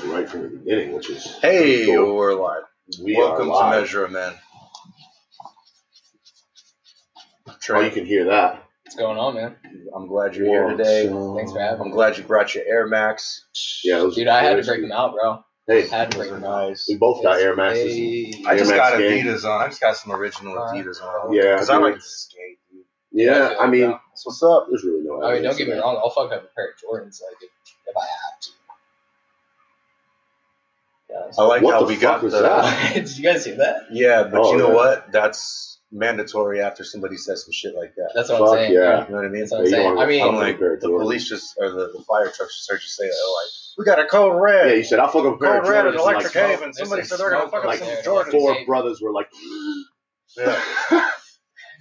almost right from the beginning, which is Hey, cool. we're live. We Welcome are to live. Measure of Men. Oh, you can hear that. What's going on, man? I'm glad you're here today. so- Thanks for having me. I'm glad you brought your Air Max. Yeah, those Dude, I had to break them out, bro. Hey, Had to Those break are them nice. we both got Air Maxes. Hey. I just Air got Max game. Adidas on. I just got some original Uh, Adidas on. Yeah, because I like to skate. Dude. Yeah, I mean, what's up. there's really no. I mean, don't get me wrong. I'll fuck up a pair of Jordans like if, if I have to. Yeah, I like What how the we fuck got was the. that? Did you guys see that? Yeah, but Oh, you know yeah. what? That's mandatory after somebody says some shit like that. That's what Fuck I'm saying. yeah. You know what I mean? That's what I'm you saying. I mean, I'm like, a pair of the police just, or the, the fire trucks just heard you say, oh, like, we got a code red. Yeah, you said I'll fuck up a code red Jordans. and and, like, electric smoke. haven. Somebody said they're gonna fuck up over like some there. Jordans. four Jordans. brothers were like, Yeah.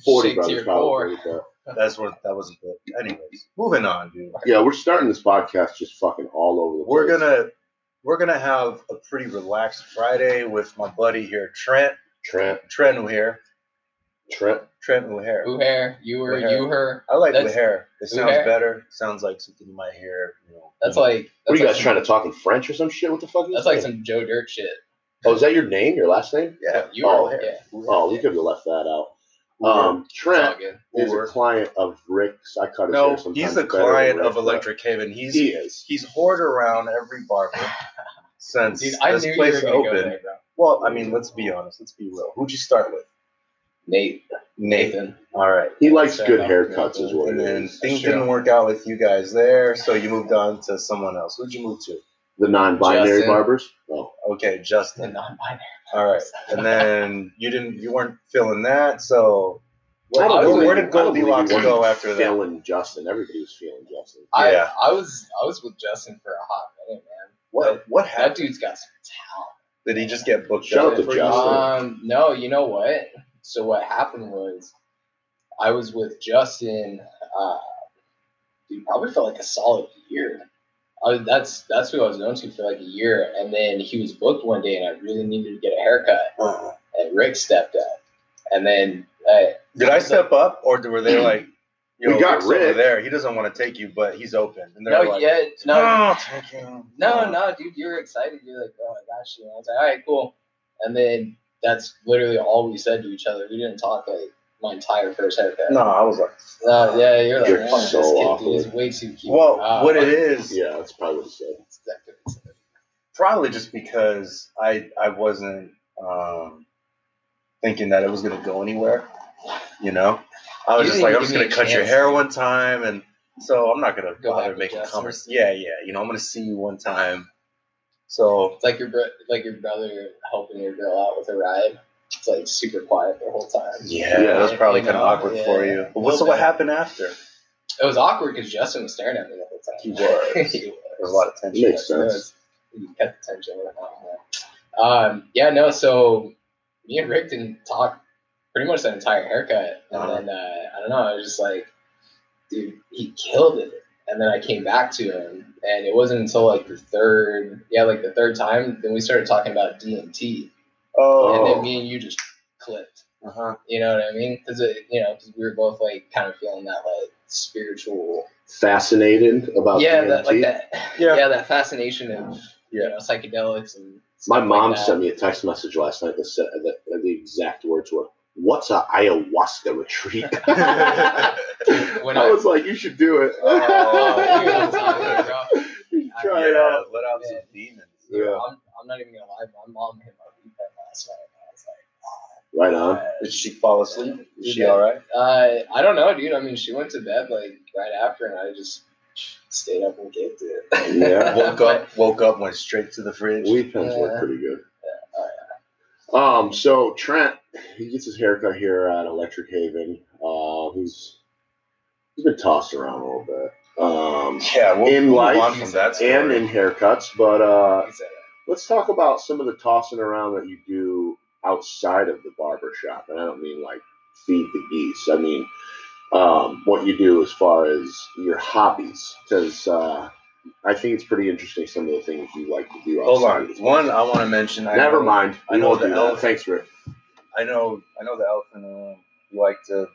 forty Shake brothers your probably. core. That's what that wasn't good. Anyways, moving on, dude. Yeah, we're starting this podcast just fucking all over the place. We're gonna we're gonna have a pretty relaxed Friday with my buddy here, Trent. Trent, Trent Uhair. Trent. Trent Uhair. who hair? You were, Uhair. you her. I like That's- Uhair. It sounds Uhair? better. Sounds like something you might hear. You know, That's like. That's What are you like guys some, trying to talk in French or some shit? What the fuck? Is that? That's that? like some Joe Dirt shit. Oh, is that your name? Your last name? yeah. You Oh, were. hair. Yeah. Oh, we could have left that out. Uhair. Um, Trent good. is a client of Rick's. I cut his hair No, sometimes he's the better than client of Electric Haven. He's He is. he's hoarded around every barber since Dude, I this knew you place were gonna go opened. there, bro. Well, I mean, let's be honest. Let's be real. Who'd you start with? Nate. Nathan. Nathan. All right. He likes Fair good enough. haircuts, is what And then things true. didn't work out with you guys there, so you moved on to someone else. Who'd you move to? The non-binary Justin. barbers. Oh, Okay, The Justin. non-binary. All right, and then you didn't, you weren't feeling that, so I where, don't where, believe- where I did don't believe Goldilocks you go weren't after that? feeling Justin. Everybody was feeling Justin. I, Yeah. I was I was with Justin for a hot minute, man. What what That happened? dude's got some talent. Did he just get booked Shout up out to for Justin. Um, no, you know what? So what happened was, I was with Justin. Uh, dude, probably for like a solid year. I, that's that's who I was known to for like a year, and then he was booked one day, and I really needed to get a haircut, Uh, and Rick stepped up, and then uh, Did I step up, or were they like, Yo, We got Rick's over Rick. there? He doesn't want to take you, but he's open. And they're no, like, yeah, no, no, take. No, no, dude, you were excited. You're like, oh my gosh, you know. I was like, all right, cool. And then that's literally all we said to each other. We didn't talk like my entire first haircut. No, I was like, Uh, yeah, you're like, You're fuck so this kid, awkward. He's way too cute. well, Uh, what it is, Yeah, that's probably what he said. exactly what he said. probably just because I I wasn't um, thinking that it was gonna go anywhere. You know, I was You just like, I'm just gonna cut your hair one time, and so I'm not gonna Go back bother with making Justin. conversation. Yeah, yeah, you know, I'm gonna see you one time. So It's like your bro- like your brother helping your girl out with a ride. It's like super quiet the whole time. yeah, Yeah, that was probably kind of awkward yeah. for you. But what's Little what happened after? It was awkward because Justin was staring at me the whole time. He was. He There was a lot of tension. Makes sense. was- You kept the tension. Um, yeah, no. So me and Rick didn't talk pretty much that entire haircut, and Uh-huh. then uh, I don't know. I was just like, dude, he killed it. And then I came back to him, and it wasn't until like the third, yeah, like the third time, then we started talking about DMT, and Oh, then me and you just clicked. uh-huh. You know what I mean? Because you know, because we were both like kind of feeling that like spiritual, Fascinated about yeah, that like that, Yeah. yeah, that fascination of Yeah. you know psychedelics and. My mom like that. sent me a text message last night that said that the exact words were, "What's a ayahuasca retreat?" When I I- was like, "You should do it. Oh, I'm you, should try yeah, it out." let out some demons. Yeah, I'm, I'm not even gonna lie. My mom hit my weekend last night. I was right on. uh, Did she fall asleep? Is she all right? Uh, I don't know, dude. I mean, she went to bed like right after, and I just stayed up and kicked it. Yeah. Woke up, woke up, went straight to the fridge. Weekends Yeah. work pretty good. Oh, Um, so Trent, he gets his haircut here at Electric Haven. Uh, he's he's been tossed around a little bit. Um, yeah, we'll In life from that and in haircuts, but uh, let's talk about some of the tossing around that you do outside of the barber shop. And I don't mean like feed the geese. I mean um, what you do as far as your hobbies, because uh, I think it's pretty interesting some of the things you like to do. Hold on. One, I want to mention. I Never mind. I know the elephant- Thanks, Rick. I know. I know the elephant room. You like to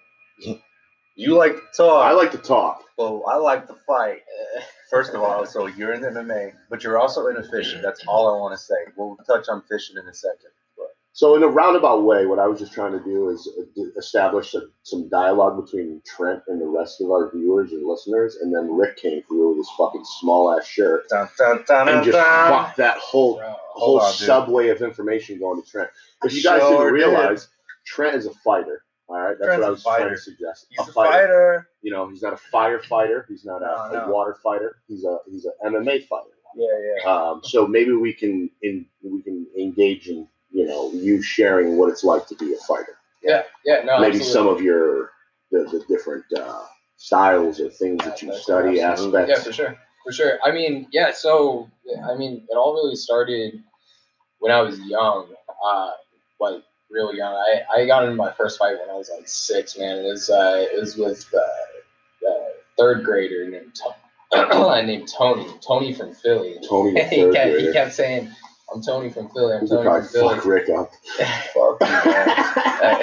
You like to talk. I like to talk. Well, I like to fight. First of all, so you're in MMA, but you're also into fishing. That's all I want to say. We'll touch on fishing in a second. But So, in a roundabout way, what I was just trying to do is uh, establish a, some dialogue between Trent and the rest of our viewers and listeners, and then Rick came through with his fucking small ass shirt dun, dun, dun, and just dun. fucked that whole Bro. whole on, dude. subway of information going to Trent. If you guys Sure didn't did. realize, Trent is a fighter. All right, that's what I was trying to suggest. He's a fighter. You know, he's not a firefighter. He's not a, No, a water fighter. He's a he's an MMA fighter. Yeah, yeah. Um, so maybe we can in we can engage in you know you sharing what it's like to be a fighter. Yeah, yeah, no, maybe absolutely. some of your the, the different uh, styles or things that you Aspects, study absolutely. Yeah, for sure, for sure. I mean, yeah. So, I mean, it all really started when I was young, uh, like real young. I, I got into my first fight when I was like six. Man, it was uh, it was with uh, a third grader named Tony, named Tony. Tony from Philly. Tony, the he, third kept, he kept saying, "I'm Tony from Philly. I'm Tony from Philly." fuck Rick up. Fuck you, man. Uh,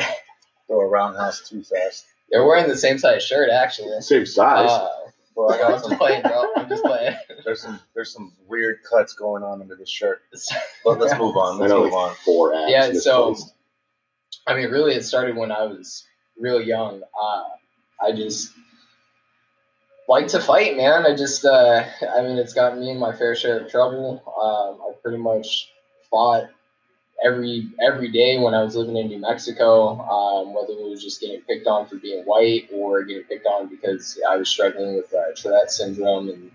Throw a roundhouse too fast. They're wearing the same size shirt, actually. Same size. Uh, Bro, I got I'm just playing, bro. I'm just playing. there's some there's some weird cuts going on under the shirt. But let's move on. Let's move on. four abs. Yeah, so misplaced. I mean, really, it started when I was real young. Uh, I just like to fight, man. I just, uh, I mean, it's gotten me in my fair share of trouble. Um, I pretty much fought every every day when I was living in New Mexico, um, whether it was just getting picked on for being white or getting picked on because I was struggling with uh, Tourette syndrome and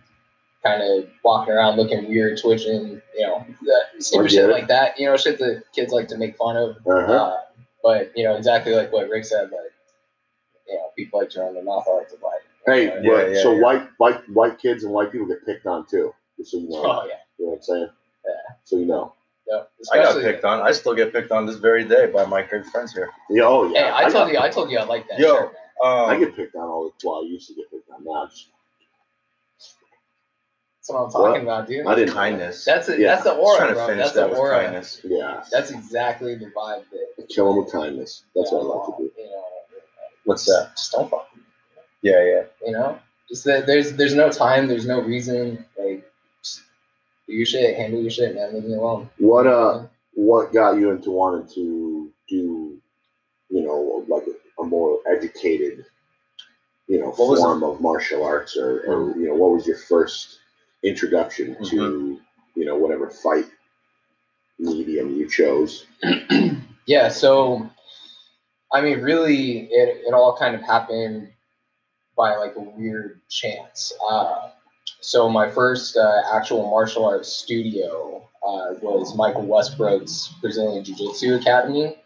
kind of walking around looking weird, twitching, you know, that shit it. like that. You know, shit that kids like to make fun of. Uh-huh. Uh, but you know exactly like what Rick said. Like you know, people like to run their mouth. I like to bite. Hey, Yeah, but- yeah, so yeah. white white white kids and white people get picked on too. Just so you know. Oh yeah, You know what I'm saying? Yeah. So you know. yeah. I got picked on. I still get picked on this very day by my good friends here. Yeah, oh Hey, yeah. I, told got- you. I told you I like that Yo. shirt, man. Um, I get picked on all the well, I used to get picked on now. I just- That's what I'm talking about, dude. I didn't kindness. That's it. Yeah. That's the Just aura, trying to bro. That's that the aura. kindness. Yeah. That's exactly the vibe that. Kill them with kindness. That's you what I like to do. You know, What's that? Just don't fuck. me, Yeah, yeah. You know, just that there's there's no time. There's no reason. Like, just do your shit. Handle your shit, man. Leave me alone. What uh what got you into wanting to do, you know, like a, a more educated, you know, What form of martial arts or, or you know, what was your first introduction to, you know, whatever fight medium you chose? yeah so i mean really it, it all kind of happened by like a weird chance. Uh, so my first uh, actual martial arts studio uh, was michael westbrook's brazilian jiu-jitsu academy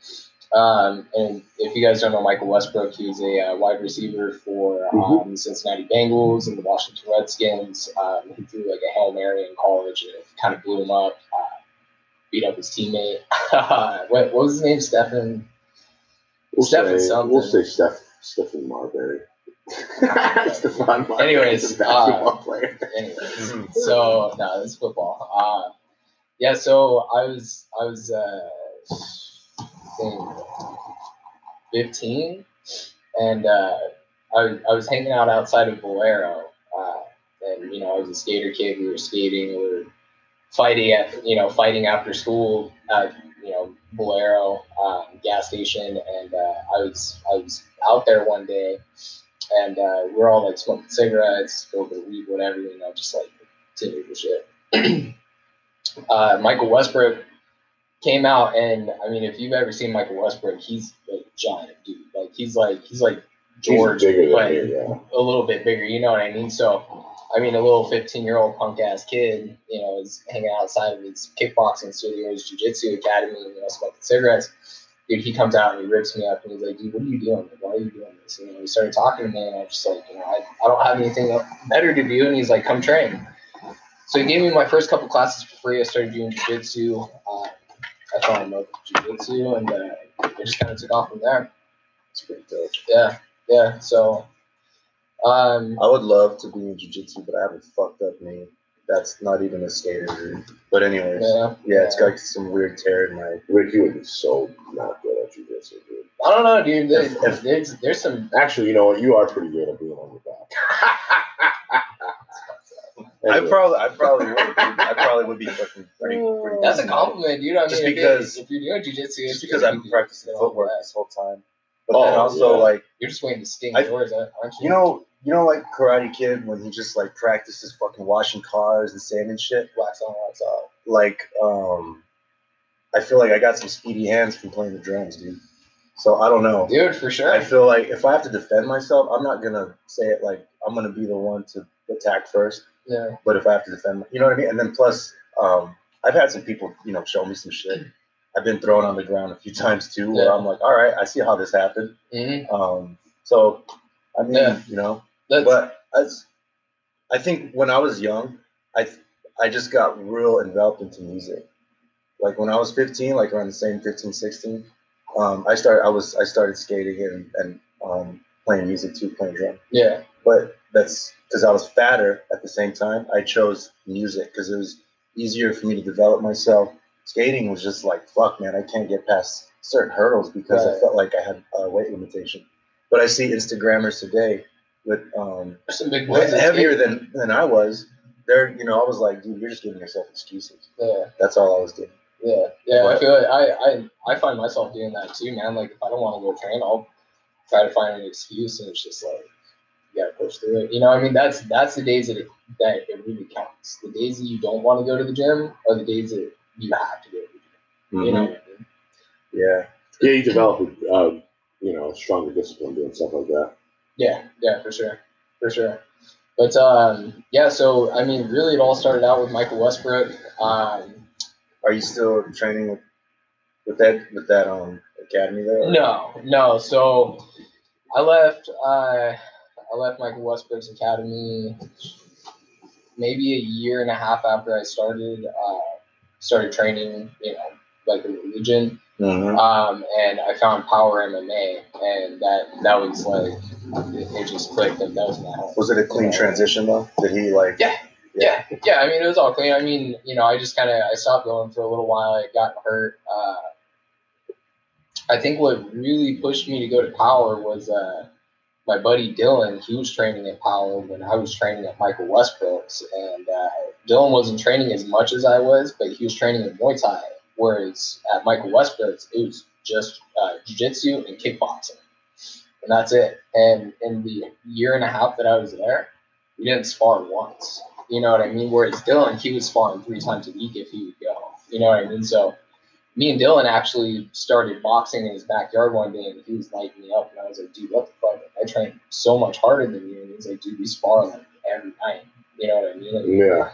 um, and if you guys don't know michael westbrook he was a uh, wide receiver for um, the cincinnati bengals and the washington redskins um, he threw like a hail mary in college and it kind of blew him up uh, beat up his teammate. what, what was his name? Stefan. We'll Stephen say, something. we'll say Steph Stephen Marbury. Stefan Marbury Anyways, basketball uh, player. Anyways, so no, it's football. Uh, yeah, so I was I was uh, I think fifteen, and uh, I I was hanging out outside of Bolero, uh, and you know I was a skater kid. We were skating. We were fighting at you know fighting after school at you know Bolero um, gas station, and uh, I was I was out there one day, and uh, we're all like smoking cigarettes, with weed, whatever, you know, just like typical shit. uh, Michael Westbrook came out, and I mean, if you've ever seen Michael Westbrook, he's a giant dude. Like he's like he's like George, He's bigger but yeah. a little bit bigger. You know what I mean? So. I mean, a little 15 year old punk ass kid, you know, is hanging outside of his kickboxing studio, his jiu-jitsu academy, you know, smoking cigarettes. Dude, he comes out and he rips me up and he's like, dude, what are you doing? Like, why are you doing this? And you know, he started talking to me and I was just like, you know, I, I don't have anything better to do. And he's like, come train. So he gave me my first couple classes for free. I started doing jiu-jitsu. Uh, I fell in love with jiu-jitsu and uh, it just kind of took off from there. It's pretty dope. Yeah, yeah. So, um, I would love to be in jiu-jitsu, but I have a fucked up knee. That's not even a skater. dude. But anyways, yeah, yeah, it's got some weird tear in my. Rick, you would be so not good at jujitsu, dude. I don't know, dude. There's, If- if- there's, there's some. Actually, you know what? You are pretty good at being on your back. I probably, I probably would. Dude. I probably would be fucking pretty. pretty That's a decent at it. compliment, dude. I mean, Just if, because- it, if you're doing jujitsu, Just it's because I've been practicing footwork this whole time, but then Oh, also yeah. like You're just waiting to sting I- doors, aren't you? you know, you know, like Karate Kid when he just like practices fucking washing cars and sand and shit. wax on, wax off. Like, um, I feel like I got some speedy hands from playing the drums, dude. So I don't know. Dude, for sure. I feel like if I have to defend myself, I'm not gonna say it like I'm gonna be the one to attack first. Yeah. But if I have to defend, you know what I mean. And then plus, um, I've had some people, you know, show me some shit. I've been thrown on the ground a few times too, where Yeah. I'm like, all right, I see how this happened. hmm Um, so, I mean, Yeah. you know, That's, but as I think when I was young, I I just got real enveloped into music. Like when I was 15, like around the same 15, 16, um, I started I was I started skating and, and um, playing music too, playing drum. yeah. But that's because I was fatter at the same time. I chose music because it was easier for me to develop myself. Skating was just like fuck, man. I can't get past certain hurdles because I felt like I had a weight limitation. But I see Instagrammers today with um, some big boys. heavier than than I was. They're, you know, I was like, dude, you're just giving yourself excuses. Yeah. That's all I was doing. Yeah, yeah. I feel like I, I I find myself doing that too, man. Like if I don't want to go train, I'll try to find an excuse, and it's just like you gotta push through it. You know, I mean, that's that's the days that it, that it really counts. The days that you don't want to go to the gym are the days that you have to go to the gym. You know what I mean? Yeah. Yeah, you develop, uh, you know, a stronger discipline doing stuff like that. Yeah, yeah, for sure, for sure. But um, yeah, so I mean, really, it all started out with Michael Westbrook. Um, Are you still training with with that with that um academy there? No, no. So I left. Uh, I left Michael Westbrook's academy maybe a year and a half after I started. Uh, started training. You know, like a religion. Mhm. Um, and I found Power MMA, and that that was like it, it just clicked, and that was my home. Was it a clean transition though? Did he like? Yeah. Yeah, yeah. I mean, it was all clean. I mean, you know, I just kind of I stopped going for a little while. I got hurt. Uh, I think what really pushed me to go to Power was uh, my buddy Dylan. He was training at Power when I was training at Michael Westbrook's, and uh, Dylan wasn't training as much as I was, but he was training in Muay Thai. Whereas at Michael Westbrook's, it was just uh, jiu-jitsu and kickboxing, and that's it. And in the year and a half that I was there, we didn't spar once. You know what I mean? Whereas Dylan, he was sparring three times a week if he would go. You know what I mean? So me and Dylan actually started boxing in his backyard one day and he was lighting me up and I was like, dude, what the fuck? I train so much harder than you. And he's like, dude, we spar like every night. You know what I mean? Like, Yeah.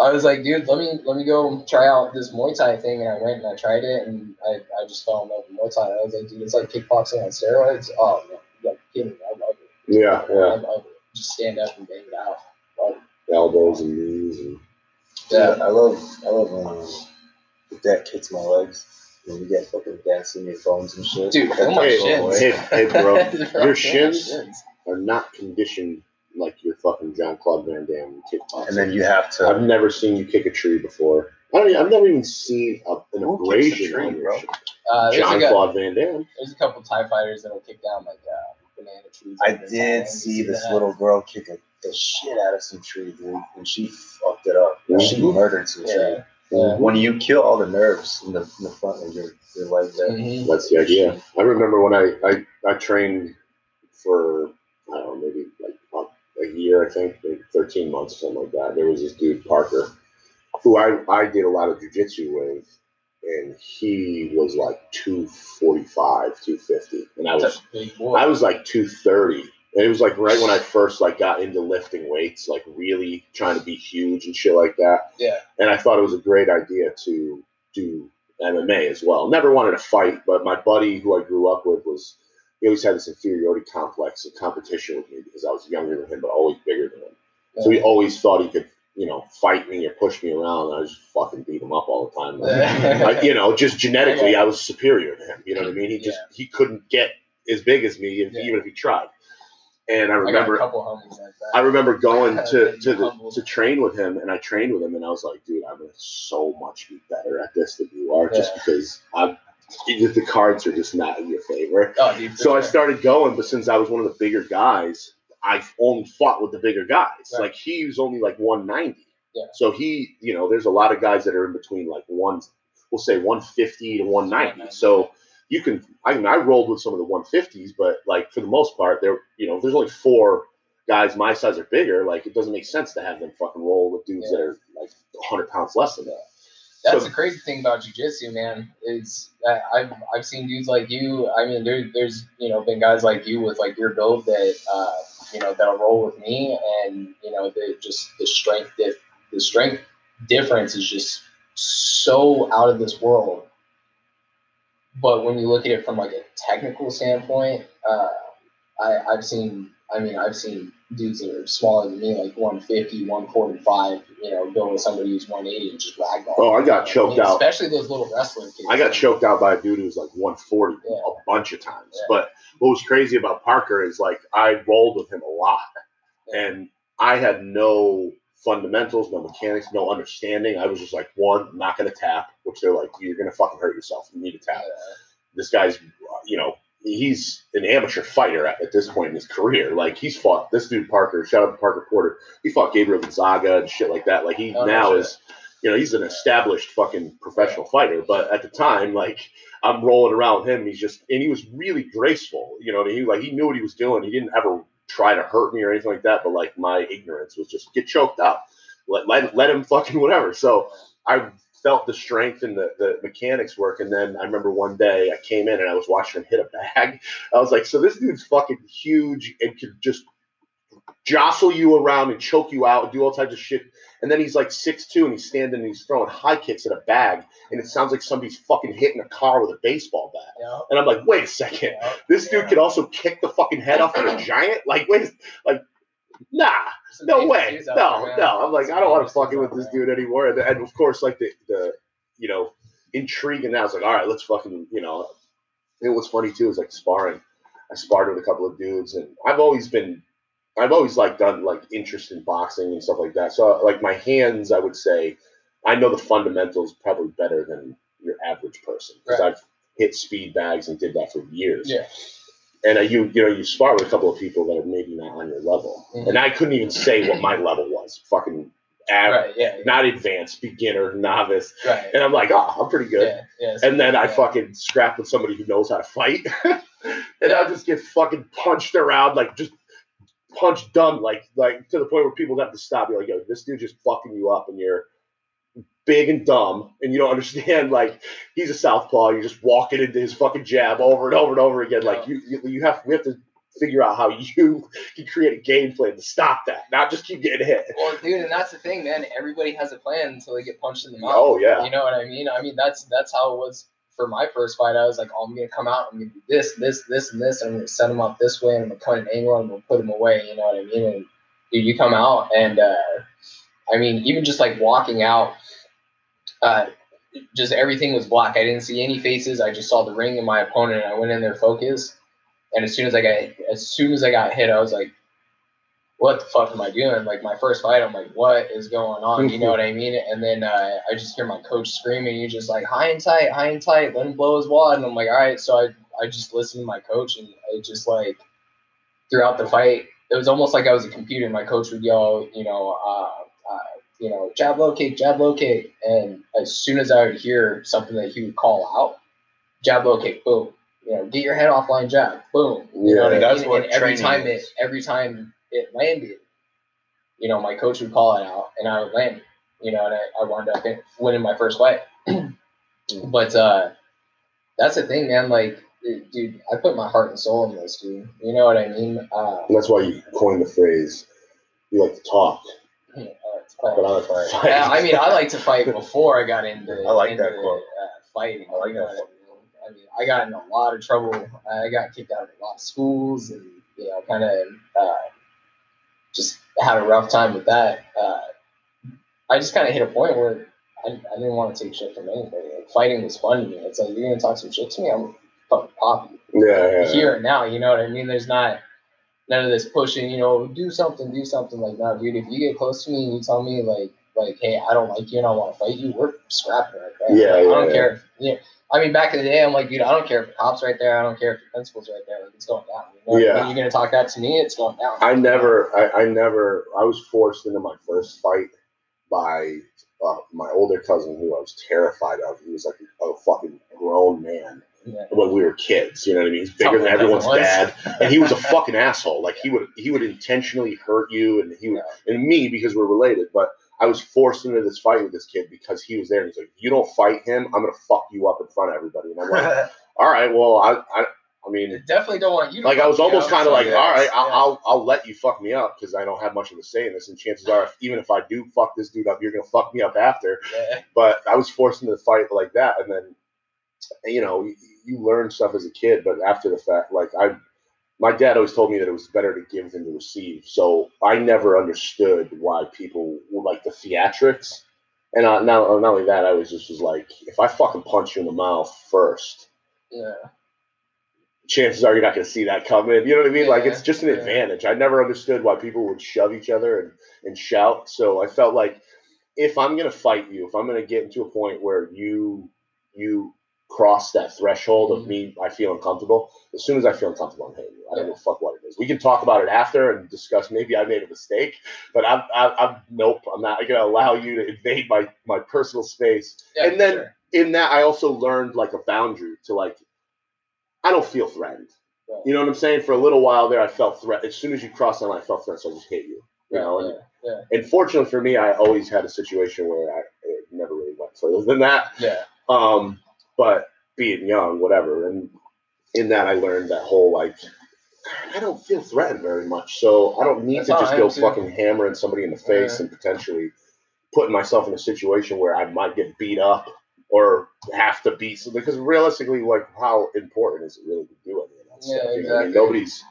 I was like, dude, let me let me go try out this Muay Thai thing, and I went and I tried it, and I, I just fell in love with Muay Thai. I was like, dude, it's like kickboxing on steroids. Oh man, you gotta kidding me. I love it. Yeah, I yeah. love it. Just stand up and bang it out. Love it. Elbows and knees and Yeah, I love I love um, the deck kicks my legs and you get fucking dancing your bones and shit. Dude, That oh my shins. Hey, hey, bro, Bro, your my shins are not conditioned like your fucking Jean-Claude Van Damme kickboxing. And then you have to. I've never seen you kick a tree before. I don't. Even, I've never even seen a, an Who abrasion tree, on your bro? Uh, there's, John a, cou- Claude Van Damme. there's a couple Thai fighters that'll kick down like uh, banana trees. I did Thailand. see this that? little girl kick a, the shit out of some tree, dude, and she fucked it up. She Mhm. murdered some tree. Yeah. When you kill all the nerves in the, in the front of your, your leg there, Mhm. That's the idea. I remember when I, I, I trained for, I don't know, maybe like a, a year, I think, maybe 13 months something like that. There was this dude, Parker, who I, I did a lot of jujitsu with, and he was like 245, 250. And I was, That's a big boy. I was like 230. It was like right when I first like got into lifting weights, like really trying to be huge and shit like that. Yeah. And I thought it was a great idea to do MMA as well. Never wanted to fight, but my buddy who I grew up with was he always had this inferiority complex of competition with me because I was younger than him, but always bigger than him. So he always thought he could, you know, fight me or push me around. And I just fucking beat him up all the time. I, you know, just genetically, I was superior to him. You know what I mean? He just he couldn't get as big as me, Yeah. even if he tried. And I I remember, couple homies like that. I remember going to to the, to train with him, and I trained with him, and I was like, dude, I'm gonna so much be better at this than you are, just because I'm the cards are just not in your favor. Oh, dude. So I started going, but since I was one of the bigger guys, I only fought with the bigger guys. Right. Like he was only like 190. Yeah. So he, you know, there's a lot of guys that are in between like one, we'll say 150 to 190. 190. So you can, I mean, I rolled with some of the 150s, but like for the most part, there, you know, there's only four guys my size or bigger. Like it doesn't make sense to have them fucking roll with dudes that are like 100 pounds less than that. That's So- the crazy thing about jujitsu, man. Is I've I've seen dudes like you. I mean, there, there's you know been guys like you with like your build that uh, you know that'll roll with me, and you know the just the strength dif- the strength difference is just so out of this world. But when you look at it from like a technical standpoint, uh, I I've seen I mean I've seen dudes that are smaller than me, like 150, 145, you know, go with somebody who's 180 and just ragdoll. Oh, I got know I choked mean? out. Especially those little wrestler kids. I got choked out by a dude who was like 140 Yeah. a bunch of times. Yeah. But what was crazy about Parker is like I rolled with him a lot, and I had no fundamentals, no mechanics, no understanding. I was just like, one, I'm not going to tap, which they're like, you're going to fucking hurt yourself. You need to tap. This guy's, you know, he's an amateur fighter at, at this point in his career. Like he's fought this dude Parker. Shout out to Parker Porter. He fought Gabriel Gonzaga and shit like that. Like he Oh, now shit. is, you know, he's an established fucking professional fighter. But at the time, like I'm rolling around him. He's just and he was really graceful. You know, what I mean? like he knew what he was doing. He didn't ever try to hurt me or anything like that. But like my ignorance was just get choked up. Let let, let him fucking whatever. So I felt the strength and the, the mechanics work. And then I remember one day I came in and I was watching him hit a bag. I was like, so this dude's fucking huge and could just jostle you around and choke you out and do all types of shit. And then he's like 6'2 and he's standing and he's throwing high kicks at a bag. And it sounds like somebody's fucking hitting a car with a baseball bat. Yeah. And I'm like, wait a second. Yeah. This dude Yeah. can also kick the fucking head off of a giant? Like, wait, like, nah. Some No way. No, there, no. I'm like, Some I don't want to fucking with this dude anymore. And, and of course, like the the you know intrigue and that was like, all right, let's fucking you know. It was funny too. Is like sparring. I sparred with a couple of dudes, and I've always been, I've always like done like interest in boxing and stuff like that. So like my hands, I would say, I know the fundamentals probably better than your average person because Right. I've hit speed bags and did that for years Yeah. and uh, you you know you spar with a couple of people that are maybe not on your level, Mhm. and I couldn't even say what my level was. Fucking Right. Yeah. not advanced, beginner, novice, Right. and I'm like, oh, I'm pretty good. Yeah. Yeah. And then I fucking scrap with somebody who knows how to fight, and I'll just get fucking punched around like just punch dumb, like like to the point where people have to stop. You're like, yo, this dude just fucking you up, and you're big and dumb, and you don't understand. Like he's a southpaw, you're just walking into his fucking jab over and over and over again. Like you, you, you have we have to figure out how you can create a game plan to stop that, not just keep getting hit. Well, dude, and that's the thing, man. Everybody has a plan until they get punched in the mouth. Oh yeah, You know what I mean? I mean that's that's how it was for my first fight. I was like, oh, I'm gonna come out, I'm gonna do this, this, this, and this, and I'm gonna set him up this way, and I'm gonna cut an angle, and I'm gonna put him away. You know what I mean? And dude, you come out, and uh, I mean, even just like walking out, uh, just everything was black. I didn't see any faces. I just saw the ring and my opponent, and I went in there focused. And as soon as I got, as soon as I got hit, I was like, what the fuck am I doing? Like my first fight, I'm like, what is going on? You know what I mean? And then uh, I just hear my coach screaming. He's just like, high and tight, high and tight, let him blow his wad. And I'm like, all right. So I, I just listened to my coach, and I just like throughout the fight, it was almost like I was a computer. My coach would yell, you know, uh, uh, you know, jab low kick, jab low kick, and as soon as I would hear something that he would call out, jab low kick, boom. You know, get your head offline jab, boom. You know Yeah, what I that's mean? what and every time is. it, every time it landed, you know, my coach would call it out, and I would land. You know, and I, I wound up in- winning my first fight. but uh, that's the thing, man. Like, dude, I put my heart and soul in this, dude. You know what I mean? Uh, that's why you coined the phrase. You like to talk, quite- but I like to fight. yeah, I mean, I like to fight before I got into. I like into, that quote. Uh, fighting. I like that I mean? I mean, I got in a lot of trouble. I got kicked out of a lot of schools, and you know, kind of uh, just had a rough time with that. Uh, I just kind of hit a point where I, I didn't want to take shit from anybody. Like, fighting was fun to me. It's like you're gonna talk some shit to me, I'm fucking pop you yeah, yeah, yeah. here and now. You know what I mean? There's not none of this pushing. You know, do something, do something. Like, no, dude. If you get close to me and you tell me like, like, hey, I don't like you and I want to fight you, we're scrapping right Yeah, I yeah, don't yeah. care. If, you know, I mean, back in the day, I'm like, dude, I don't care if the cops right there. I don't care if the principal's right there. Like, it's going down. You know? Yeah. When you're gonna talk that to me, it's going down. I never, I, I never, I was forced into my first fight by uh, my older cousin who I was terrified of. He was like a fucking grown man Yeah. when we were kids. You know what I mean? He's bigger than everyone's dad, and he was a fucking asshole. Like he would, he would intentionally hurt you, and he would, and me because we're related. But I was forced into this fight with this kid because he was there. And he's like, "You don't fight him, I'm gonna fuck you up in front of everybody." And I'm like, "All right, well, I, I, I mean." Definitely don't want you. To Like I was almost kind of like, all right, I'll, yeah. I'll I'll let you fuck me up because I don't have much of a say in this, and chances are, even if I do fuck this dude up, you're gonna fuck me up after. Yeah. But I was forced into the fight like that, and then, you know, you, you learn stuff as a kid, but after the fact, like I, my dad always told me that it was better to give than to receive, so I never understood why people were like the theatrics, and uh, not not only that, I was just was like, if I fucking punch you in the mouth first Yeah. chances are you're not going to see that coming. You know what I mean? like it's just an Yeah. advantage. I never understood why people would shove each other and, and shout. So I felt like if I'm going to fight you, if I'm going to get into a point where you you cross that threshold of Mhm. me, I feel uncomfortable. As soon as I feel uncomfortable, I'm hitting. I don't Yeah. a fuck what it is. We can talk about it after and discuss. Maybe I made a mistake, but I'm, I'm, I'm nope. I'm not going to allow you to invade my my personal space Yeah, And then- sure. in that I also learned like a boundary to like I don't feel threatened. Right. You know what I'm saying? For a little while there I felt threat as soon as you cross that line I felt threat, so I just hit you. You know, and, yeah, and fortunately for me I always had a situation where I it never really went further than that. yeah, Um but being young, whatever, and in that I learned that whole like I don't feel threatened very much, so I don't need That's to just go too. fucking hammering somebody in the face Yeah. and potentially putting myself in a situation where I might get beat up or have to beat somebody. Because realistically, like, how important is it really to do any of that Yeah, stuff? You know I mean? Nobody's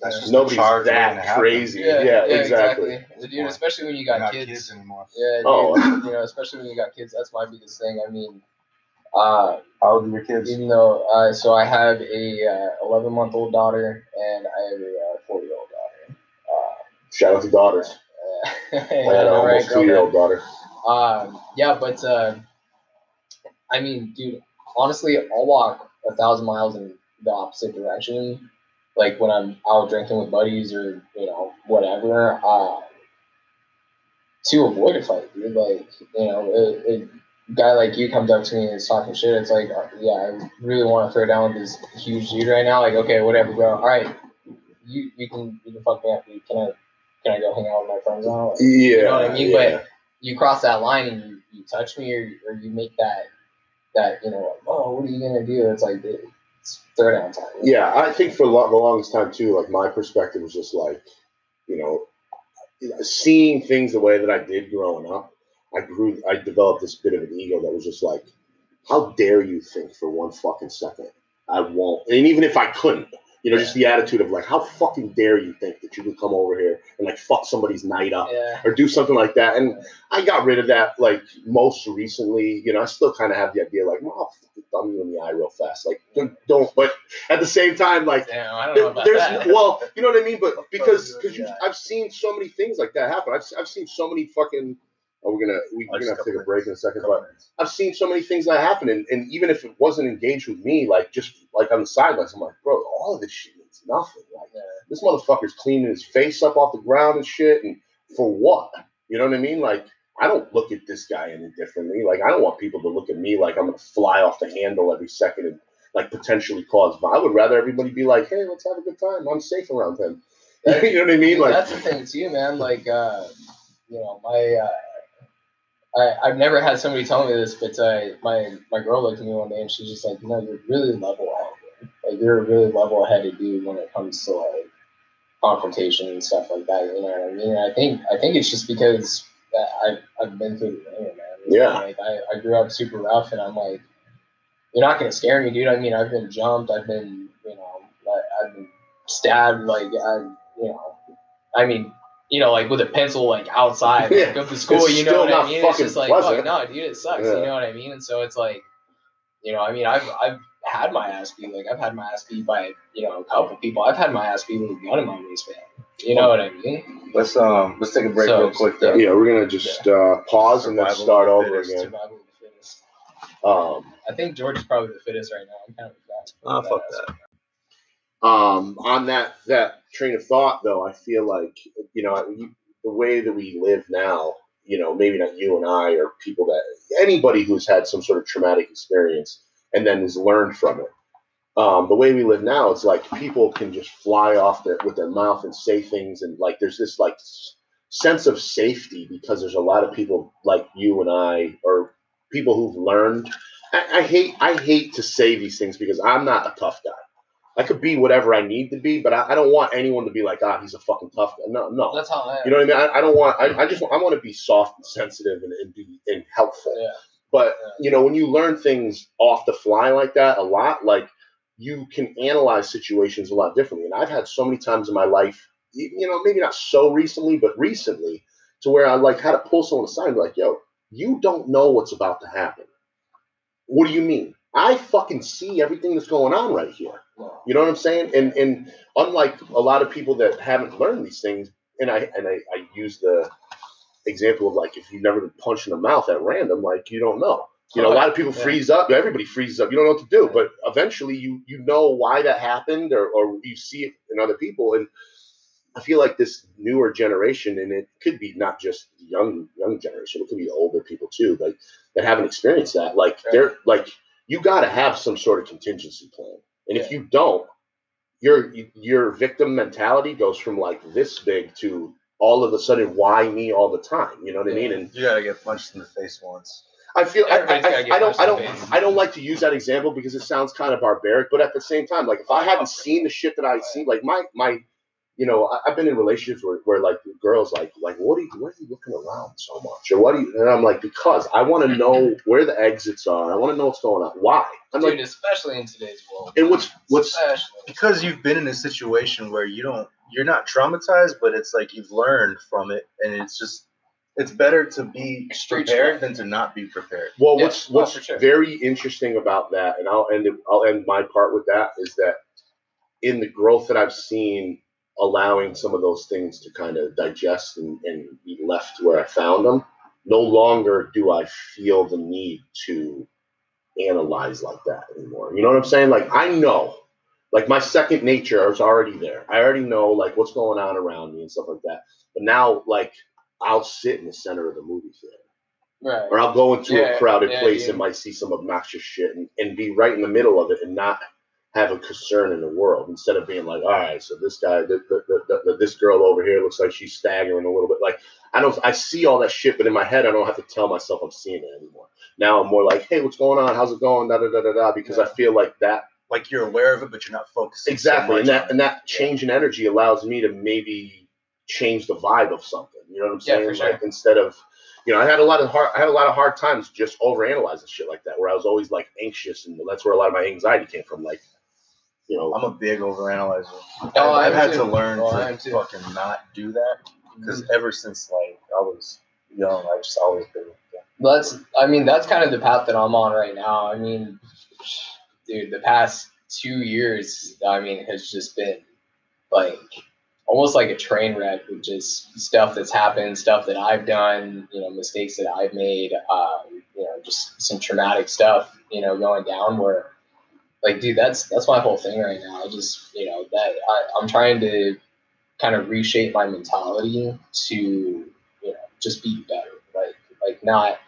That's just nobody's a charge that crazy. yeah, Yeah, yeah, exactly. exactly. Dude, especially when you got Not kids. kids anymore. Yeah, oh. dude, Oh. you know, especially when you got kids. That's my biggest thing. I mean, uh, How old are your kids? even though, uh, so I have a uh, 11 month old daughter and I have a uh, 4 year old daughter. Uh, Shout out to daughters. uh, I had an almost two year old daughter. Um, yeah, but uh, I mean, dude, honestly, I'll walk a thousand miles in the opposite direction. Like when I'm out drinking with buddies or you know whatever, uh, to avoid a fight, dude. Like you know, a, a guy like you comes up to me and is talking shit. It's like, uh, yeah, I really want to throw down with this huge dude right now. Like, okay, whatever, bro. All right, you you can you can fuck me up. Can I can I go hang out with my friends now? Like, Yeah. You know what I mean? yeah. But you cross that line and you, you touch me or, or you make that that you know like, oh what are you gonna do it's like it's throw down time Yeah, I think for the longest time too, like my perspective was just like, you know, seeing things the way that I did growing up. I grew, I developed this bit of an ego that was just like, how dare you think for one fucking second I won't? And even if I couldn't, you know, just the attitude of like, how fucking dare you think that you can come over here and like fuck somebody's night up yeah or do something like that. And I got rid of that like most recently. You know, I still kind of have the idea like, well, I'll fucking thumb you in the eye real fast. Like, don't, don't. But at the same time, like, Damn, I don't know there- there's that well, you know what I mean. But because because. I've seen so many things like that happen. I've I've seen so many fucking. Oh, we're gonna we, we're gonna have to take a break in a second, but. I've seen so many things that happen, and, and even if it wasn't engaged with me, like just like on the sidelines, I'm like, bro, all of this shit means nothing. Like Yeah. this motherfucker's cleaning his face up off the ground and shit, and for what? You know what I mean? Like I don't look at this guy any differently. Like I don't want people to look at me like I'm gonna fly off the handle every second and like potentially cause. violence. I would rather everybody be like, hey, let's have a good time. I'm safe around him. You know what I mean? Like that's the thing too man like uh you know my uh I, I've never had somebody tell me this, but uh, my my girl looked at me one day and she's just like, you know, you're really level headed. Like you're a really level headed dude when it comes to like confrontation and stuff like that. You know what I mean? And I think I think it's just because I've I've been through the ringer, man. Yeah. Like I, I grew up super rough, and I'm like, you're not gonna scare me, dude. I mean, I've been jumped. I've been, you know, I, I've been stabbed. Like I, you know, I mean. You know, like with a pencil, like outside, Yeah. like, go to school. It's You know still what I mean? It's just like, pleasant. fuck, no, dude, it sucks. Yeah. You know what I mean? And so it's like, you know, I mean, I've I've had my ass beat. Like I've had my ass beat by you know a couple people. I've had my ass beat with a gun in my waistband. You know what I mean? Let's um let's take a break So, real quick though. yeah, we're gonna just uh, pause and then Survival start the over fittest. again. Survival of the fittest. Um, I think George is probably the fittest right now. I'm kind of like that. Oh, fuck that. Um, on that that train of thought, though, I feel like you know the way that we live now. You know, maybe not you and I, or people that anybody who's had some sort of traumatic experience and then has learned from it. Um, the way we live now, it's like people can just fly off their, with their mouth and say things, and like there's this like sense of safety because there's a lot of people like you and I, or people who've learned. I, I hate I hate to say these things because I'm not a tough guy. I could be whatever I need to be, but I, I don't want anyone to be like, ah, he's a fucking tough guy. No, no. That's how I am. You know what I mean? I, I don't want. I, I just. I want to be soft and sensitive and, and be and helpful. Yeah. But Yeah. you know, when you learn things off the fly like that, a lot, like you can analyze situations a lot differently. And I've had so many times in my life, you know, maybe not so recently, but recently, to where I like had to pull someone aside and be like, "Yo, you don't know what's about to happen. What do you mean? I fucking see everything that's going on right here. You know what I'm saying? And and unlike a lot of people that haven't learned these things, and I and I, I use the example of like if you've never been punched in the mouth at random, like you don't know. You know, a lot of people freeze up. Everybody freezes up. You don't know what to do, but eventually you you know why that happened, or or you see it in other people. And I feel like this newer generation, and it could be not just young young generation, it could be older people too, like that haven't experienced that. Like they're like you got to have some sort of contingency plan, and if you don't, your your victim mentality goes from like this big to all of a sudden why me all the time. You know what I mean? And You gotta get punched in the face once. I feel I, I, I, don't I don't. I don't like to use that example because it sounds kind of barbaric, but at the same time, like if I hadn't seen the shit that I see, like my my you know, I, I've been in relationships where, where like the girls like like what are you what are you looking around so much? Or what do you and I'm like, because I want to know where the exits are. I want to know what's going on. Why? I'm Dude, like especially in today's world. and what's what's Especially. Because you've been in a situation where you don't, you're not traumatized, but it's like you've learned from it, and it's just, it's better to be Street prepared smart. than to not be prepared. Well, Yeah, what's oh, what's for sure. very interesting about that, and I'll end it, I'll end my part with that is that in the growth that I've seen, allowing some of those things to kind of digest and, and be left where I found them, no longer do I feel the need to analyze like that anymore. You know what I'm saying? Like I know, like my second nature is already there. I already know like what's going on around me and stuff like that. But now, like I'll sit in the center of the movie theater Right. or I'll go into Yeah, a crowded yeah, place yeah. and might see some obnoxious shit and, and be right in the middle of it and not have a concern in the world instead of being like, all right, so this guy, the, the, the, the, this girl over here looks like she's staggering a little bit. Like I don't, I see all that shit, but in my head, I don't have to tell myself I'm seeing it anymore. Now I'm more like, hey, what's going on? How's it going? Da da da da da. Because I feel like that Like you're aware of it, but you're not focusing. so exactly, and that and that change in energy allows me to maybe change the vibe of something. You know what I'm Yeah, saying? for sure. Like instead of, you know, I had a lot of hard, I had a lot of hard times just overanalyzing shit like that, where I was always like anxious, and that's where a lot of my anxiety came from. Like, you know, I'm a big overanalyzer. Oh, I've, I I've had too. to learn Oh, to fucking not do that because Mm-hmm. ever since like I was young, I just always been. Well, that's I mean that's kind of the path that I'm on right now. I mean, dude, the past two years, I mean, has just been like almost like a train wreck with just stuff that's happened, stuff that I've done, you know, mistakes that I've made, uh, you know, just some traumatic stuff, you know, going down where. Like, dude, that's that's my whole thing right now. I just, you know, that I, I'm trying to kind of reshape my mentality to, you know, just be better. Like, like not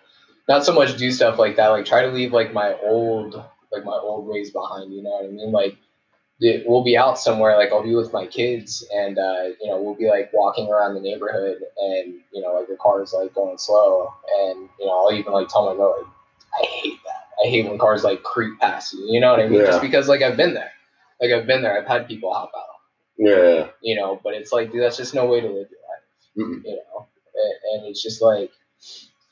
not so much do stuff like that. Like try to leave like my old like my old ways behind. You know what I mean? Like we'll be out somewhere. Like I'll be with my kids, and uh, you know we'll be like walking around the neighborhood, and you know like the car is like going slow, and you know I'll even like tell my brother, like, I hate. I hate when cars like creep past you. You know what I mean? Yeah. Just because like I've been there. Like I've been there. I've had people hop out. yeah, You know, but it's like dude, that's just no way to live your life Mm-mm. you know and, and it's just like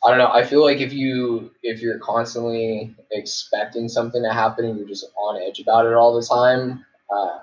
i don't know i feel like if you if you're constantly expecting something to happen and you're just on edge about it all the time uh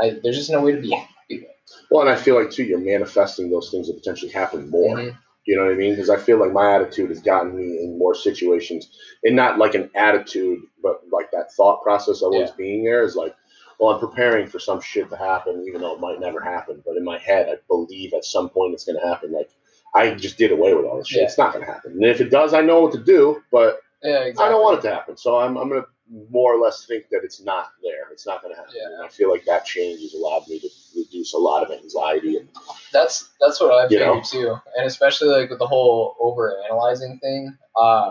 I, there's just no way to be happy Well, and I feel like too, you're manifesting those things that potentially happen more. Mhm. You know what I mean? Because I feel like my attitude has gotten me in more situations, and not like an attitude, but like that thought process of always Yeah. being there is like, well, I'm preparing for some shit to happen, even though it might never happen. But in my head, I believe at some point it's going to happen. Like I just did away with all this shit. Yeah. It's not going to happen. And if it does, I know what to do. But Yeah, exactly. I don't want it to happen. So I'm, I'm going to more or less think that it's not there. It's not going to happen. Yeah. And I feel like that change has allowed me to reduce a lot of anxiety. And, That's that's what I You figured know? too, and especially like with the whole over analyzing thing. Uh,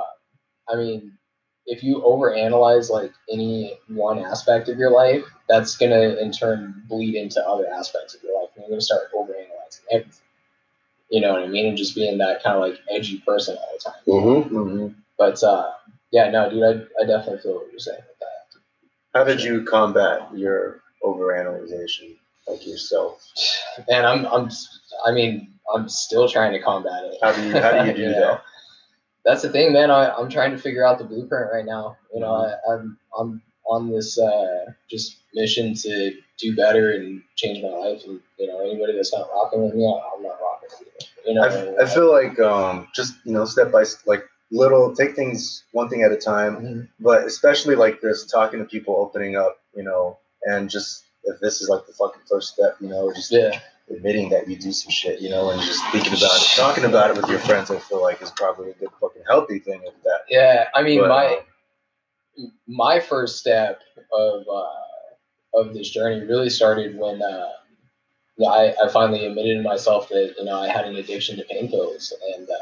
I mean, if you over analyze like any one aspect of your life, that's gonna in turn bleed into other aspects of your life, and you're gonna start over analyzing everything. You know what I mean? And just being that kind of like edgy person all the time. Mhm. hmm But uh, yeah, no, dude, I, I definitely feel what you're saying with that. How did you combat your overanalyzation, like yourself? Man, I'm I'm I mean, I'm still trying to combat it. How do you how do you do know? that? That's the thing, man. I, I'm trying to figure out the blueprint right now. You know, Mm-hmm. I, I'm I'm on this uh, just mission to do better and change my life. And you know, anybody that's not rocking with me, I'm not rocking with you. You know, I, mean? I, feel like um, just you know step by like little take things one thing at a time Mhm. but especially like this talking to people opening up you know and just if this is like the fucking first step you know just yeah, admitting that you do some shit you know and just thinking about it talking about it with your friends i feel like is probably a good fucking healthy thing of that yeah. I mean, But, my um, my first step of uh, of this journey really started when uh, I, I finally admitted to myself that you know I had an addiction to pain pills, and uh,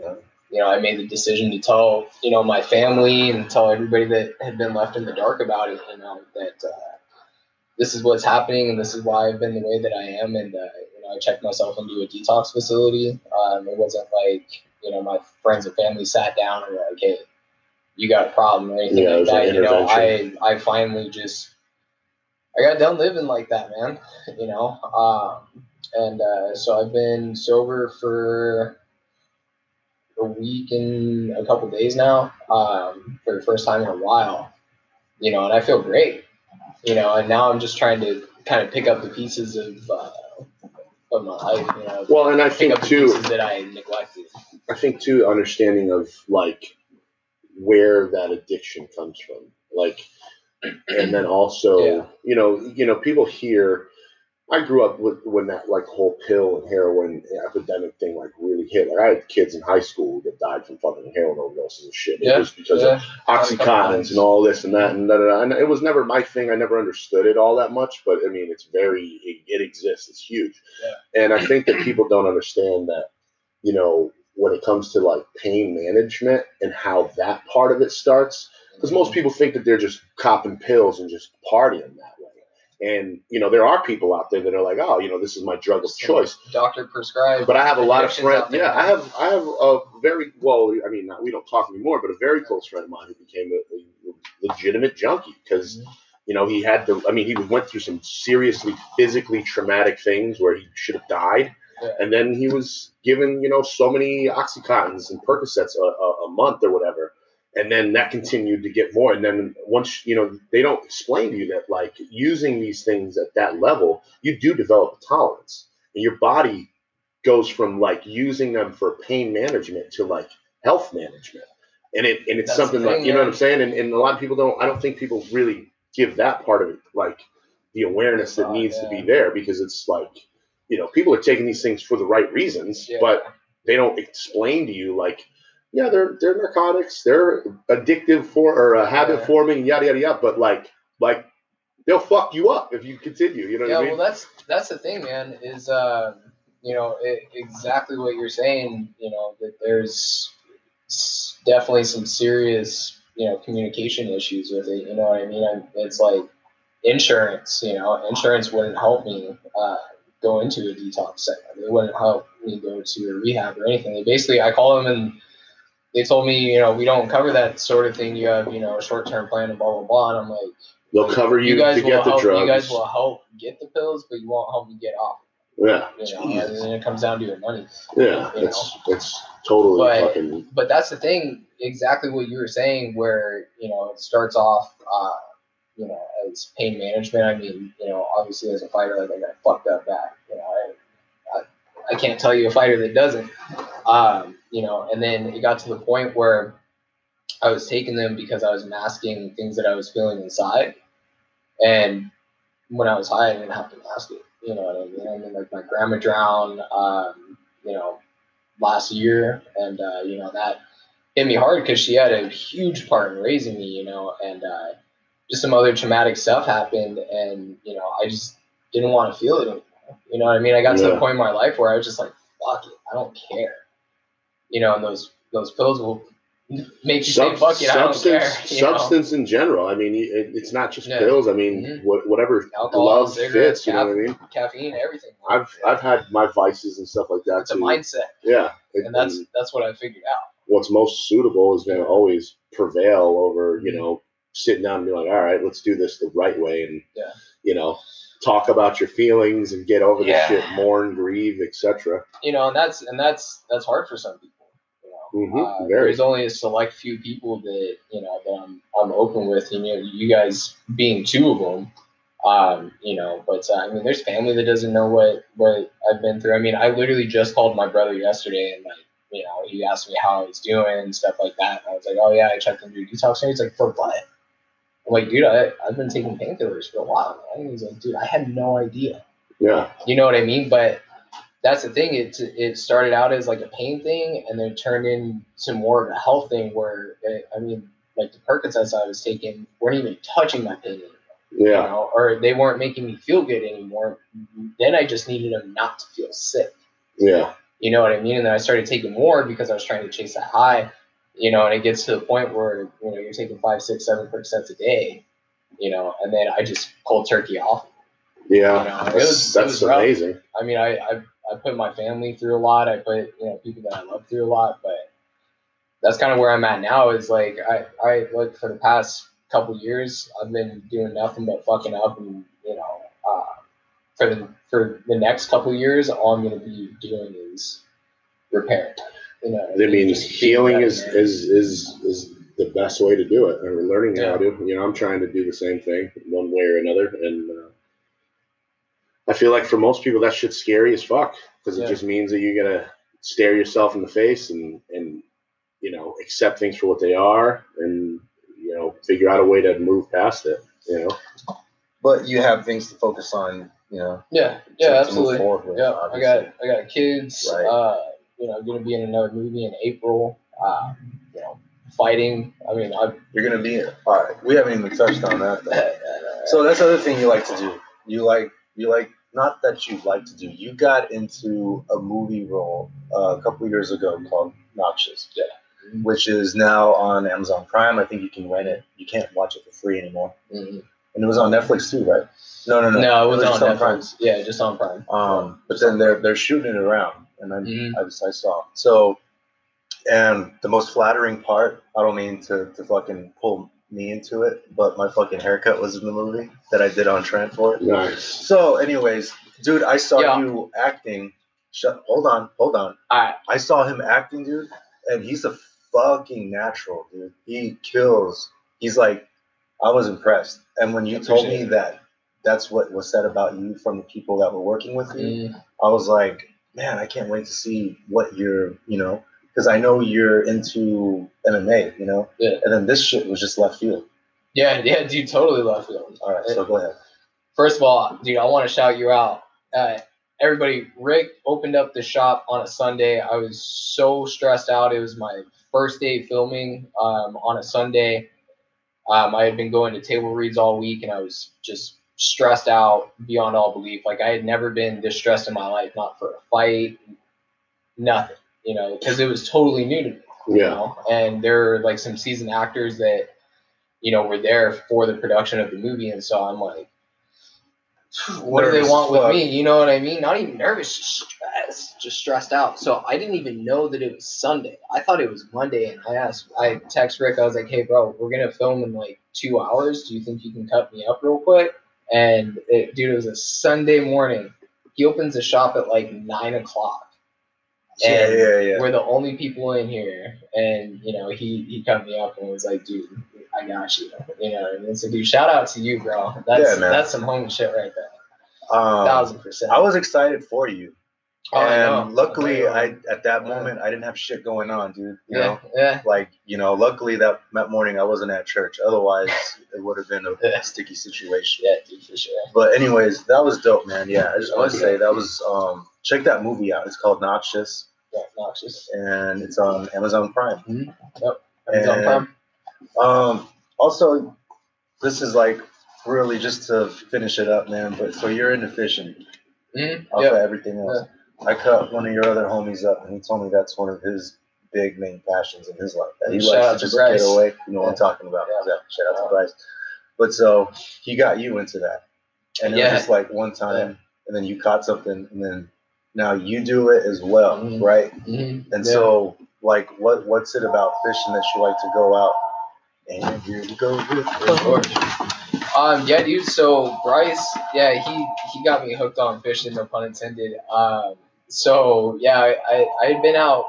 Yeah. you know I made the decision to tell you know my family and tell everybody that had been left in the dark about it, you know that uh, this is what's happening and this is why I've been the way that I am, and uh, you know I checked myself into a detox facility. Um, it wasn't like you know my friends and family sat down and were like, hey you got a problem or anything Yeah, like that. You know, I. I finally just I got done living like that, man. You know, um, and uh, so I've been sober for a week and a couple days now, um, for the first time in a while. You know, and I feel great. You know, and now I'm just trying to kind of pick up the pieces of uh, of my life. You know, Well, and I think too, that I neglected. I think too, understanding of like where that addiction comes from, like, and then also, Yeah. you know, you know, people hear. I grew up with when that like whole pill and heroin epidemic thing like really hit. Like I had kids in high school that died from fucking heroin overdoses and shit. Yeah, It was because yeah. of oxycontins and all this and that and da, da, da. And it was never my thing. I never understood it all that much, but I mean, it's very it, it exists. It's huge, and I think that people don't understand that. You know, when it comes to like pain management and how that part of it starts, because most mm-hmm. people think that they're just copping pills and just partying that. And you know, there are people out there that are like, oh, you know, this is my drug of choice. Doctor prescribed. But I have a lot of friends. Yeah, I have. I have a very well. I mean, we don't talk anymore, but a very close friend of mine who became a, a legitimate junkie because Mhm. you know he had to. I mean, he went through some seriously physically traumatic things where he should have died, Yeah. and then he was given you know so many oxycontins and Percocets a, a, a month or whatever. And then that continued to get more. And then once, you know, they don't explain to you that like using these things at that level, you do develop a tolerance. And your body goes from like using them for pain management to like health management. And it and it's That's something like you know what. I'm saying? And, and a lot of people don't I don't think people really give that part of it like the awareness that Oh, needs to be there because it's like, you know, people are taking these things for the right reasons, Yeah. but they don't explain to you like, yeah, they're they're narcotics, they're addictive for or uh, habit Yeah. forming, yada yada yada. But like like they'll fuck you up if you continue. You know yeah, I mean? well, that's that's the thing, man. Is um, you know it, exactly what you're saying. You know that there's definitely some serious you know communication issues with it. You know what I mean? i it's like insurance. You know, insurance wouldn't help me uh, go into a detox center. They wouldn't help me go to a rehab or anything. They basically, I call them and they told me, you know, we don't cover that sort of thing. You have, you know, a short term plan and blah blah blah. And I'm like. they'll cover you, You guys to get the help. drugs. You guys will help get the pills, but you won't help me get off. yeah, You know, and then it comes down to your money. yeah, you it's it's totally But- fucking But that's the thing, exactly what you were saying, where you know it starts off, uh, you know, as pain management. I mean, you know, obviously as a fighter, like I got fucked up back. You know, I, I, I can't tell you a fighter that doesn't. Um, you know, and then it got to the point where I was taking them because I was masking things that I was feeling inside, and when I was high, I didn't have to mask it. You know what I mean? I mean, like my grandma drowned, um, you know, last year, and uh, you know that hit me hard because she had a huge part in raising me, you know, and uh, just some other traumatic stuff happened, and you know, I just didn't want to feel it anymore. You know what I mean? I got to the point in my life where I was just like, fuck it, I don't care. You know, and those those pills will make you say, Sub- fuck it, I don't care. substance, know? substance in general. I mean, it, it's not just Yeah. pills. I mean, Mhm. what, whatever Alcohol, glove fits. You know what I mean? caffeine, everything. I've I've had my vices and stuff like that it's a mindset, Yeah, it- and that's that's what I figured out. what's most suitable is going to always prevail over you know sitting down and being like, all right, let's do this the right way, and Yeah. you know talk about your feelings and get over Yeah. the shit, mourn, grieve, etc. You know, and that's and that's that's hard for some people. Mhm, uh, there's only a select few people that you know that I'm I'm open with, and you know, you guys being two of them. Um, you know, but uh, I mean, there's family that doesn't know what what I've been through. I mean, I literally just called my brother yesterday, and like, you know, he asked me how I was doing and stuff like that. And I was like, oh yeah, I checked into your detox center. He's like, for what? I'm like, dude, I, I've been taking painkillers for a while, man. And he's like, dude, I had no idea. Yeah, You know what I mean? But that's the thing. It it started out as like a pain thing, and then turned into more of a health thing. Where it, I mean, like the Percocets I was taking weren't even touching my pain anymore, you yeah, know, or they weren't making me feel good anymore. Then I just needed them not to feel sick. yeah, You know what I mean? And then I started taking more because I was trying to chase that high. You know, and it gets to the point where you know you're taking five, six, seven percent a day. You know, and then I just cold turkey off. yeah. You know, was- that's amazing. I mean, I, I I put my family through a lot. I put you know people that I love through a lot, but that's kind of where I'm at now. Is like I I like for the past couple years, I've been doing nothing but fucking up, and you know, uh, for the for the next couple years, all I'm gonna be doing is repair. You know, I mean, healing is is is is the best way to do it, or learning how to. You know, I'm trying to do the same thing one way or another, and uh, I feel like for most people that shit's scary as fuck because it Yeah. just means that you gotta stare yourself in the face and and you know accept things for what they are, and you know figure out a way to move past it. You know, But you have things to focus on, you know. yeah, yeah, to absolutely. forward with, Yeah, I got I got kids. Right. Uh, you know, going to be in another movie in April. Uh, you know, fighting. I mean, I. You're gonna be all right. We haven't even touched on that. Though. So that's the other thing you like to do. You like you like not that you like to do. You got into a movie role uh, a couple years ago called Noxious, Yeah. which is now on Amazon Prime. I think you can rent it. You can't watch it for free anymore. Mhm. And it was on Netflix too, right? No, no, no. No, it was, just on Prime. Yeah, just on Prime. Um, but then they're they're shooting it around, and I, Mhm. I, just- I saw. So, and the most flattering part, I don't mean to, to fucking pull me into it, but my fucking haircut was in the movie that I did on Trent for it. nice. So, anyways, dude, I saw Yeah. you acting. Shut. Hold on, hold on. I I saw him acting, dude, and he's a fucking natural, dude. He kills. He's like, I was impressed. And when you told me it. that that's what was said about you from the people that were working with you, mm, I was like, man, I can't wait to see what you're, you know, because I know you're into MMA, you know, Yeah. and then this shit was just left field. yeah, yeah, dude, totally left field. All right, so go ahead. First of all, dude, I want to shout you out. Uh, everybody, Rick opened up the shop on a Sunday. I was so stressed out. It was my first day filming um, on a Sunday. Um, I had been going to table reads all week, and I was just stressed out beyond all belief. Like I had never been this stressed in my life, not for a fight, nothing. You know, because it was totally new to me you Yeah, know? And there were like some seasoned actors that you know were there for the production of the movie and so i'm like what do they want as with fuck. me? You know what i mean? Not even nervous just stressed just stressed out. So i didn't even know that it was sunday. I thought it was monday and i asked i text rick i was like hey bro we're gonna film in like two hours. Do you think you can cut me up real quick? And it, dude it was a sunday morning. He opens the shop at like nine o'clock And yeah, yeah. we're the only people in here. And, you know, he, he cut me up and was like, dude, I got you. You know what I mean? So, dude, shout out to you, bro. That's, Yeah, that's some homie shit right there. Um, Thousand percent. I was excited for you. Oh, I and luckily, Okay. I at that Yeah. moment I didn't have shit going on, dude. You yeah, know, yeah. like you know, luckily that that morning I wasn't at church. Otherwise, it would have been a Yeah. sticky situation. Yeah, dude, for sure. But anyways, that was dope, man. Yeah, I just want to say that was um check that movie out. It's called Noxious. Yeah, noxious. and it's on Amazon Prime. Hmm. Yep. Amazon And- Prime. Um, also, this is like really just to finish it up, man. But so you're into fishing Mhm, off Yeah. of everything else. I cut one of your other homies up, and he told me that's one of his big main passions in his life. That he Shout likes out to just Bryce. get away. You know what I'm talking about? Yeah. Yeah. Shout out to Bryce. But so he got you into that, and it Yeah. was just like one time, and then you caught something, and then now you do it as well, Mhm. right? Mhm, And yeah. so, like, what what's it about fishing that you like to go out? And here we go with Of course. Um, yeah, dude. So Bryce, yeah, he he got me hooked on fishing, no pun intended. Um, so yeah, I, I had been out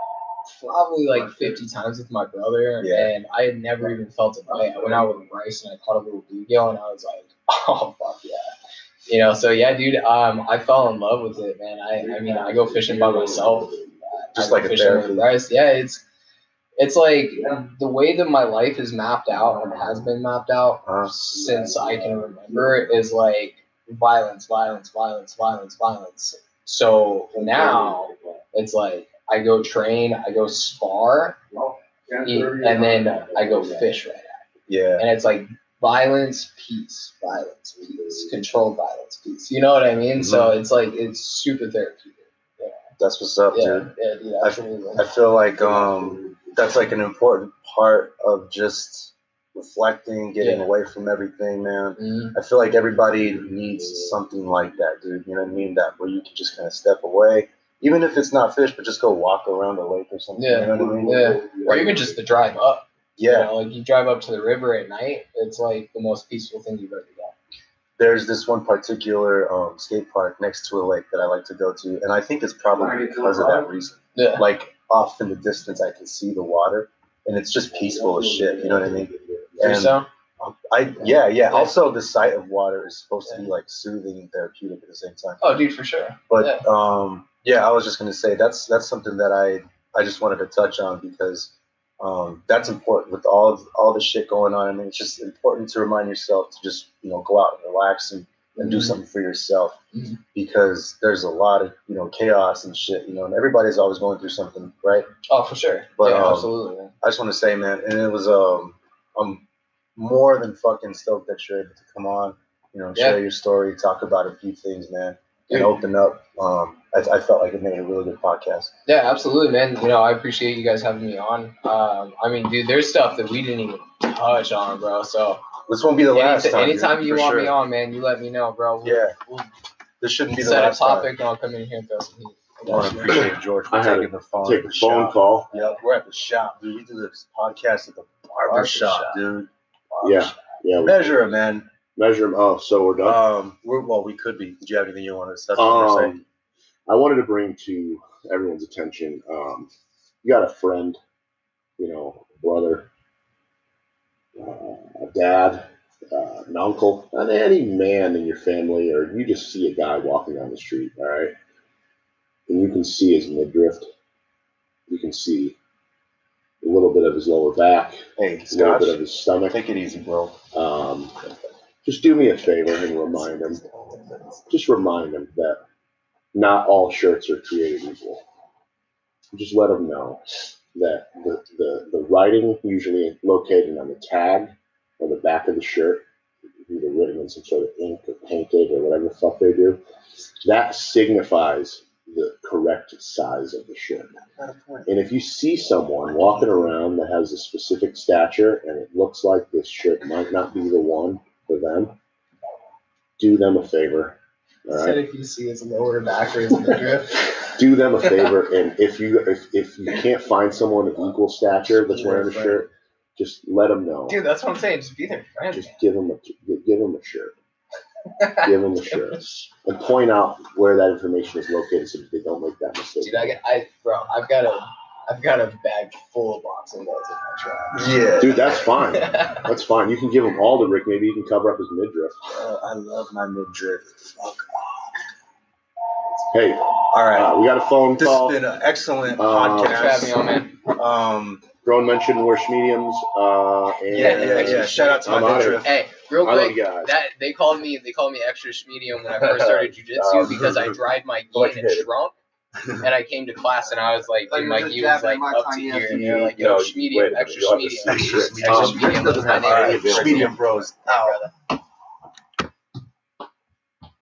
probably like fifty times with my brother, Yeah. and I had never even felt a bite. I went out with Bryce and I caught a little bluegill, and I was like, oh fuck yeah, you know. So yeah, dude. Um, I fell in love with it, man. I I mean, I go fishing by myself. Just like a fishing with. Bryce. Yeah, it's it's like the way that my life is mapped out and has been mapped out Uh, since I can remember is like violence, violence, violence, violence, violence. So now it's like I go train, I go spar, eat, and then I go fish right now. yeah, And it's like violence, peace, violence, peace, controlled violence, peace. You know what I mean? So it's like it's super therapeutic. that's what's up, Yeah, dude. yeah, dude, absolutely. I feel like um, that's like an important part of just reflecting, getting Yeah. away from everything, man. Mhm. I feel like everybody needs something like that, dude. You know what I mean? That where you can just kind of step away, even if it's not fish, but just go walk around a lake or something. Yeah, You know what I mean? yeah. Or even just the drive up. You Yeah. know, like you drive up to the river at night, it's like the most peaceful thing you've ever done. There's this one particular um, skate park next to a lake that I like to go to, and I think it's probably because of that reason. Yeah. Like off in the distance, I can see the water, and it's just peaceful as shit. You know what I mean? Think so? I yeah yeah. Also, the sight of water is supposed to be like soothing and therapeutic at the same time. Oh, dude, for sure. But Yeah. um, yeah, I was just gonna say that's that's something that I I just wanted to touch on because um, that's important with all all the shit going on. I mean, it's just important to remind yourself to just you know go out and relax and, and do Mhm. something for yourself Mhm. because there's a lot of you know chaos and shit. You know, and everybody's always going through something, right? Oh, for sure. But, yeah, um, absolutely. man. I just want to say, man, and it was um, I'm more than fucking stoked that you're able to come on, you know, Yeah. share your story, talk about a few things, man, and Dude. open up. Um, I, I felt like it made a really good podcast. Yeah, absolutely, man. You know, I appreciate you guys having me on. Um, I mean, dude, there's stuff that we didn't even touch on, bro. So This won't be the last anytime, time. anytime dude, you want sure. me on, man, you let me know, bro. We'll, Yeah, we'll this shouldn't be the last time. set a last time. topic and I'll come in here and throw some heat. I want to appreciate George for I had taking the phone. Take a the phone shop. call. Yep, we're at the shop, dude. We do this podcast at the barber shop, shop. dude. Yeah, yeah. Measure it, man. Measure them. Oh, so we're done. Um, we're, well, we could be. Did you have anything you wanted to touch on say? Um, I wanted to bring to everyone's attention. Um, you got a friend, you know, a brother, uh, a dad, uh, an uncle, and any man in your family, or you just see a guy walking down the street, all right, and you can see his midriff. You can see a little bit of his lower back, Hey, a little bit of his stomach. take it easy, bro. Um, just do me a favor and remind him just remind him that not all shirts are created equal. Just let him know that the, the, the writing usually located on the tag or the back of the shirt, either written in some sort of ink or painted or whatever the fuck they do, that signifies the correct size of the shirt. And if you see someone walking around that has a specific stature and it looks like this shirt might not be the one for them, do them a favor. All Said if you see his lower back or his midriff. Do them a favor, and if you if, if you can't find someone of equal stature that's wearing a shirt, just let them know. Dude, that's what I'm saying. Just be their friend. Just give them a give them a shirt. Give them a shirt, and point out where that information is located so that they don't make that mistake. Dude, I get, I, bro, I've got a, I've got a bag full of boxing gloves in my truck. Yeah, Dude, that's fine. That's fine. You can give him all the Rick. Maybe you can cover up his midriff. Uh, I love my midriff. Fuck. Hey, All right, uh, we got a phone this call. has been an excellent Uh, Thanks for having me on, podcast. man. Um, Grown mentioned worse mediums. Uh, and yeah, yeah, yeah. Shout out to my I'm outta midriff. Hey, real I quick, guys. that they called me, they called me extra medium when I first started jujitsu Um, because I dried my gi like and it it. shrunk. and I came to class and I was like, Like, dude, you're my gi was like jabbing my up to here, and knee. they're like, No, yo, you- medium, wait extra you'll have to medium, see Extra this. medium. Um, extra medium. doesn't was my have name. any Extra available. Bros. medium, brother.